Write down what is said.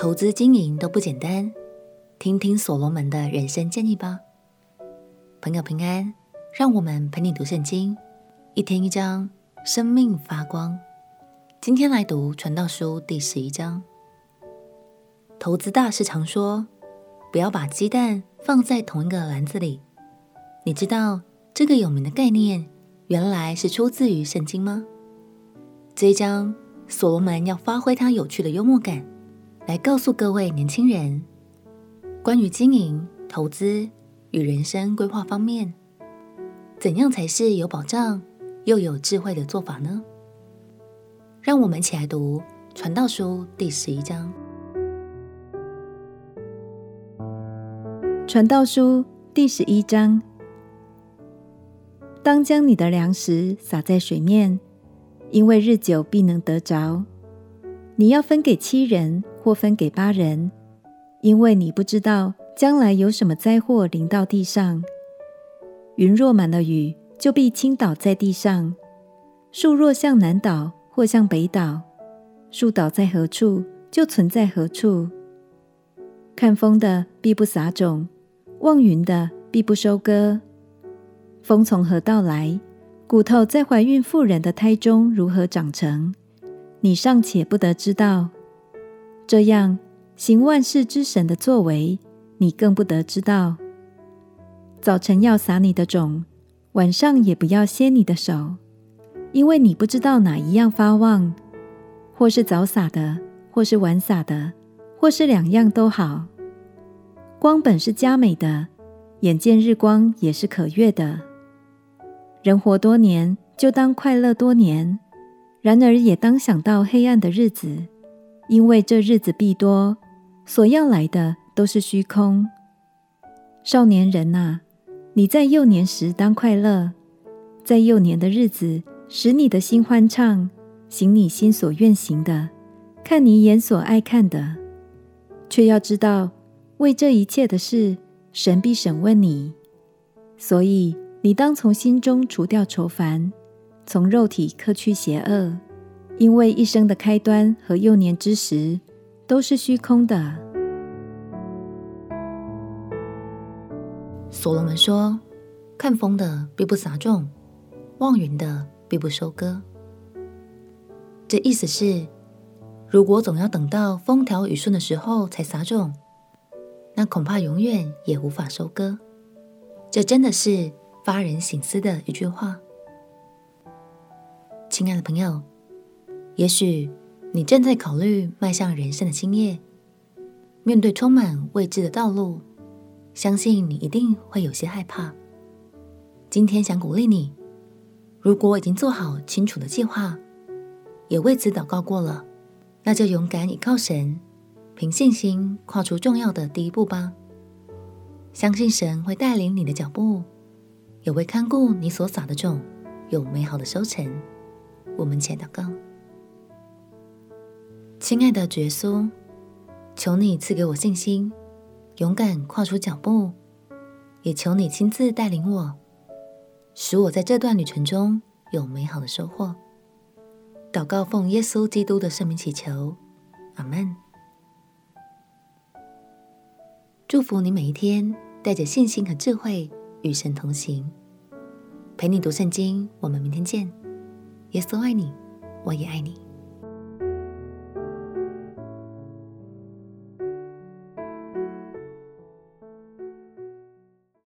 投资经营都不简单，听听所罗门的人生建议吧。朋友平安，让我们陪你读圣经，一天一章，生命发光。今天来读传道书第十一章。投资大师常说，不要把鸡蛋放在同一个篮子里。你知道这个有名的概念原来是出自于圣经吗？这一章，所罗门要发挥他有趣的幽默感。来告诉各位年轻人，关于经营、投资与人生规划方面，怎样才是有保障又有智慧的做法呢？让我们一起来读《传道书》第十一章。《传道书》第十一章：当将你的粮食撒在水面，因为日久必能得着。你要分给七人。或分给八人，因为你不知道将来有什么灾祸临到地上。云若满了雨，就必倾倒在地上；树若向南倒或向北倒，树倒在何处，就存在何处。看风的必不撒种，望云的必不收割。风从何到来？骨头在怀孕妇人的胎中如何长成？你尚且不得知道。这样行万事之神的作为，你更不得知道。早晨要撒你的种，晚上也不要歇你的手，因为你不知道哪一样发旺，或是早撒的，或是晚撒的，或是两样都好。光本是佳美的，眼见日光也是可悦的。人活多年，就当快乐多年；然而也当想到黑暗的日子。因为这日子必多，所要来的都是虚空。少年人哪，你在幼年时当快乐，在幼年的日子使你的心欢畅，行你心所愿行的，看你眼所爱看的。却要知道，为这一切的事，神必审问你。所以你当从心中除掉愁烦，从肉体克去邪恶。因为一生的开端和幼年之时都是虚空的。所罗门说：“看风的必不撒种，望云的必不收割。”这意思是，如果总要等到风调雨顺的时候才撒种，那恐怕永远也无法收割。这真的是发人省思的一句话。亲爱的朋友。也许你正在考虑迈向人生的新业，面对充满未知的道路，相信你一定会有些害怕。今天想鼓励你，如果已经做好清楚的计划，也为此祷告过了，那就勇敢倚靠神，凭信心跨出重要的第一步吧。相信神会带领你的脚步，也会看顾你所撒的种，有美好的收成。我们且祷告。亲爱的耶稣，求你赐给我信心，勇敢跨出脚步，也求你亲自带领我，使我在这段旅程中有美好的收获。祷告奉耶稣基督的圣名祈求，阿门。祝福你每一天带着信心和智慧与神同行，陪你读圣经。我们明天见。耶稣爱你，我也爱你。